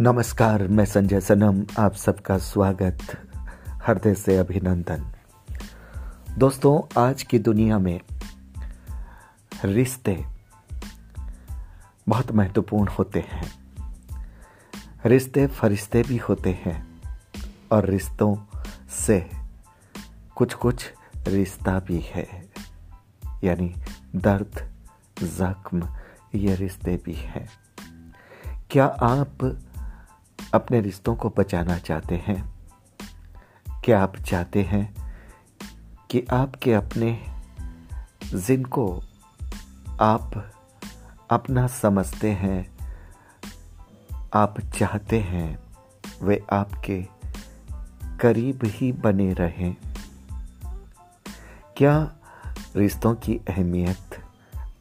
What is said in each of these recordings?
नमस्कार, मैं संजय सनम, आप सबका स्वागत, हृदय से अभिनंदन। दोस्तों, आज की दुनिया में रिश्ते बहुत महत्वपूर्ण होते हैं। रिश्ते फरिश्ते भी होते हैं और रिश्तों से कुछ कुछ रिश्ता भी है। यानी दर्द, जख्म, ये रिश्ते भी हैं। क्या आप अपने रिश्तों को बचाना चाहते हैं। क्या आप चाहते हैं कि आपके अपने जिनको आप अपना समझते हैं, आप चाहते हैं वे आपके करीब ही बने रहें? क्या रिश्तों की अहमियत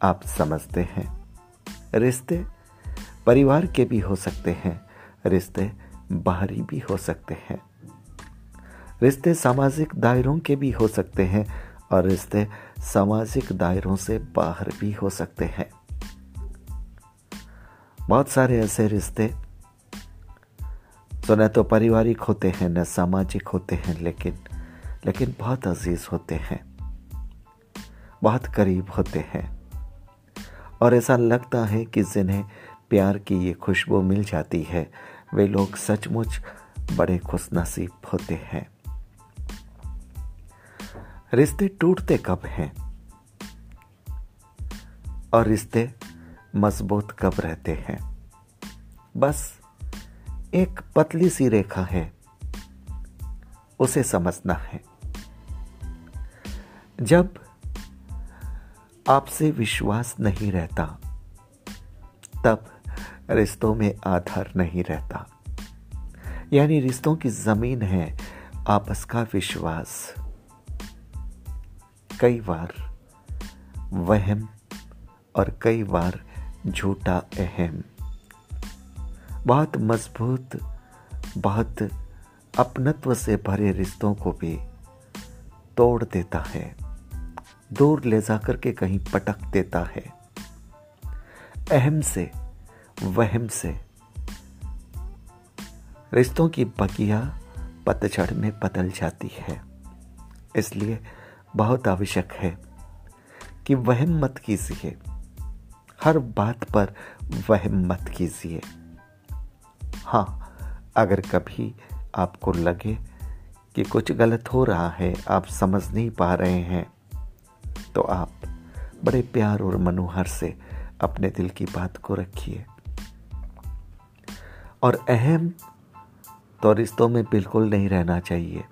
आप समझते हैं? रिश्ते परिवार के भी हो सकते हैं। रिश्ते बाहरी भी हो सकते हैं। रिश्ते सामाजिक दायरों के भी हो सकते हैं और रिश्ते सामाजिक दायरों से बाहर भी हो सकते हैं। बहुत सारे ऐसे रिश्ते तो न तो पारिवारिक होते हैं, न सामाजिक होते हैं, लेकिन लेकिन बहुत अज़ीज़ होते हैं। बहुत करीब होते हैं। और ऐसा लगता है कि जिन्हें प्यार की ये खुशबू मिल जाती है वे लोग सचमुच बड़े खुशनसीब होते हैं। रिश्ते टूटते कब हैं? और रिश्ते मज़बूत कब रहते हैं? बस एक पतली सी रेखा है। उसे समझना है। जब आपसे विश्वास नहीं रहता, तब रिश्तों में आधार नहीं रहता। यानी रिश्तों की ज़मीन है आपस का विश्वास। कई बार वहम और कई बार झूठा अहम। बहुत मज़बूत, बहुत अपनत्व से भरे रिश्तों को भी तोड़ देता है। दूर ले जाकर के कहीं पटक देता है। अहम से वहम से। रिश्तों की बगिया पतझड़ में बदल जाती है। इसलिए बहुत आवश्यक है कि वहम मत कीजिए। हर बात पर वहम मत कीजिए। हाँ अगर कभी आपको लगे कि कुछ गलत हो रहा है, आप समझ नहीं पा रहे हैं तो आप बड़े प्यार और मनोहर से अपने दिल की बात को रखिए। और अहम तो रिश्तों में बिल्कुल नहीं रहना चाहिए।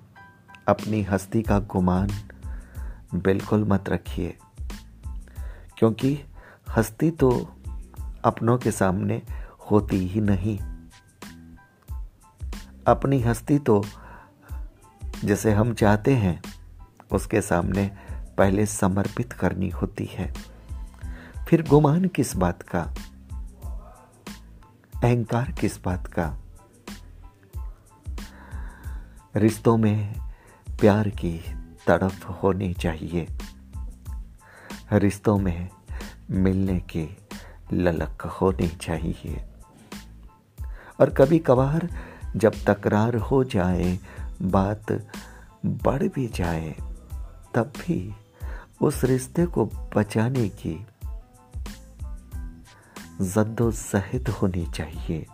अपनी हस्ती का गुमान बिल्कुल मत रखिए। क्योंकि हस्ती तो अपनों के सामने होती ही नहीं। अपनी हस्ती तो जैसे हम चाहते हैं, उसके सामने पहले समर्पित करनी होती है। फिर गुमान किस बात का? अहंकार किस बात का? रिश्तों में प्यार की तड़प होनी चाहिए। रिश्तों में मिलने की ललक होनी चाहिए। और कभी कभार जब तकरार हो जाए, बात बढ़ भी जाए, तब भी उस रिश्ते को बचाने की जद्दोजहद होनी चाहिए।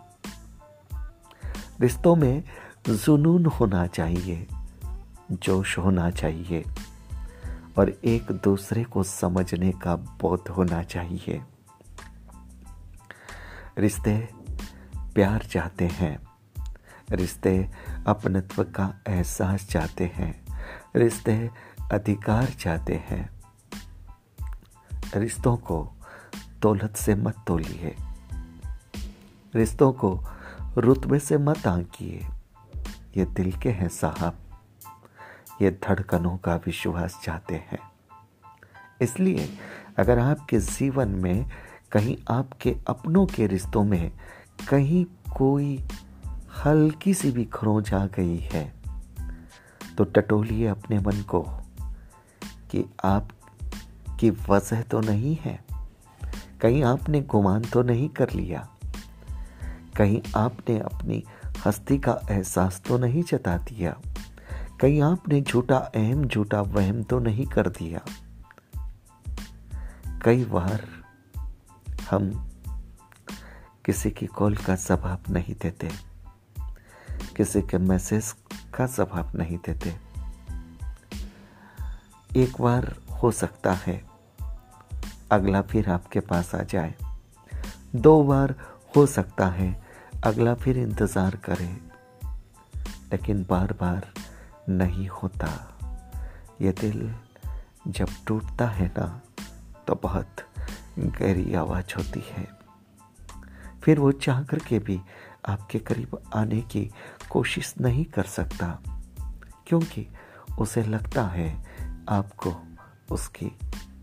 रिश्तों में जुनून होना चाहिए, जोश होना चाहिए और एक दूसरे को समझने का बोध होना चाहिए। रिश्ते प्यार चाहते हैं, रिश्ते अपनत्व का एहसास चाहते हैं, रिश्ते अधिकार चाहते हैं। रिश्तों को दौलत से मत तोलिए। रिश्तों को रुतबे से मत आंकिए। ये दिल के हैं साहब। ये धड़कनों का विश्वास चाहते हैं। इसलिए अगर आपके जीवन में कहीं आपके अपनों के रिश्तों में कहीं कोई हल्की सी भी खरोंच आ गई है तो टटोलिए अपने मन को कि आप, की वजह तो नहीं है। कहीं आपने गुमान तो नहीं कर लिया? कहीं आपने अपनी हस्ती का एहसास तो नहीं जता दिया? कहीं आपने झूठा अहम, झूठा वहम तो नहीं कर दिया? कई बार हम किसी की कॉल का जवाब नहीं देते। किसी के मैसेज का जवाब नहीं देते। एक बार हो सकता है अगला फिर आपके पास आ जाए। दो बार हो सकता है अगला फिर इंतज़ार करे, लेकिन बार बार नहीं होता। ये दिल जब टूटता है ना तो बहुत गहरी आवाज़ होती है। फिर वो चाह करके भी आपके करीब आने की कोशिश नहीं कर सकता, क्योंकि उसे लगता है आपको उसकी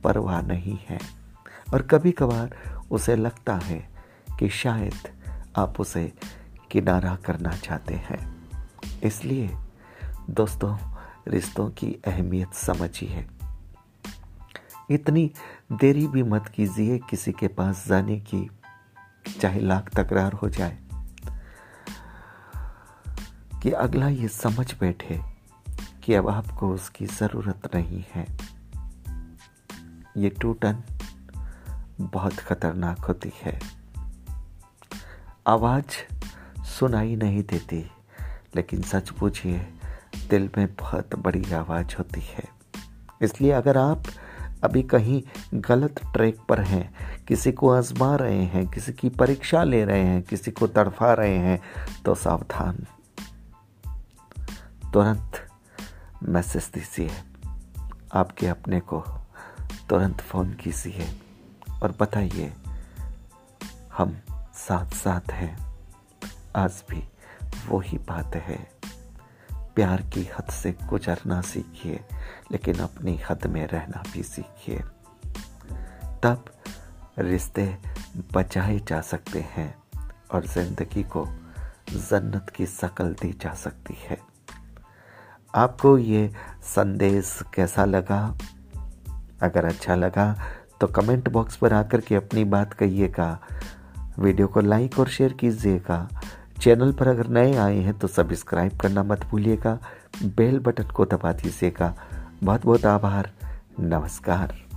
परवाह नहीं है। और कभी कभार उसे लगता है कि शायद आप उसे किनारा करना चाहते हैं। इसलिए दोस्तों, रिश्तों की अहमियत समझिए। इतनी देरी भी मत कीजिए किसी के पास जाने की, चाहे लाख तकरार हो जाए। कि अगला ये समझ बैठे कि अब आपको उसकी ज़रूरत नहीं है। ये टूटन बहुत खतरनाक होती है। आवाज़ सुनाई नहीं देती, लेकिन सच पूछिए, दिल में बहुत बड़ी आवाज़ होती है। इसलिए अगर आप अभी कहीं गलत ट्रैक पर हैं, किसी को आजमा रहे हैं, किसी की परीक्षा ले रहे हैं, किसी को तड़फा रहे हैं तो सावधान। तुरंत मैसेज दीजिए। आपके अपने को तुरंत फ़ोन कीजिए। और बताइए, हम साथ साथ हैं। आज भी वही बात है। प्यार की हद से गुजरना सीखिए, लेकिन अपनी हद में रहना भी सीखिए। तब रिश्ते बचाए जा सकते हैं और ज़िंदगी को जन्नत की शकल दी जा सकती है। आपको ये संदेश कैसा लगा? अगर अच्छा लगा तो कमेंट बॉक्स पर आकर के अपनी बात कहिएगा। वीडियो को लाइक और शेयर कीजिएगा। चैनल पर अगर नए आए हैं तो सब्सक्राइब करना मत भूलिएगा। बेल बटन को दबा दीजिएगा। बहुत बहुत आभार। नमस्कार।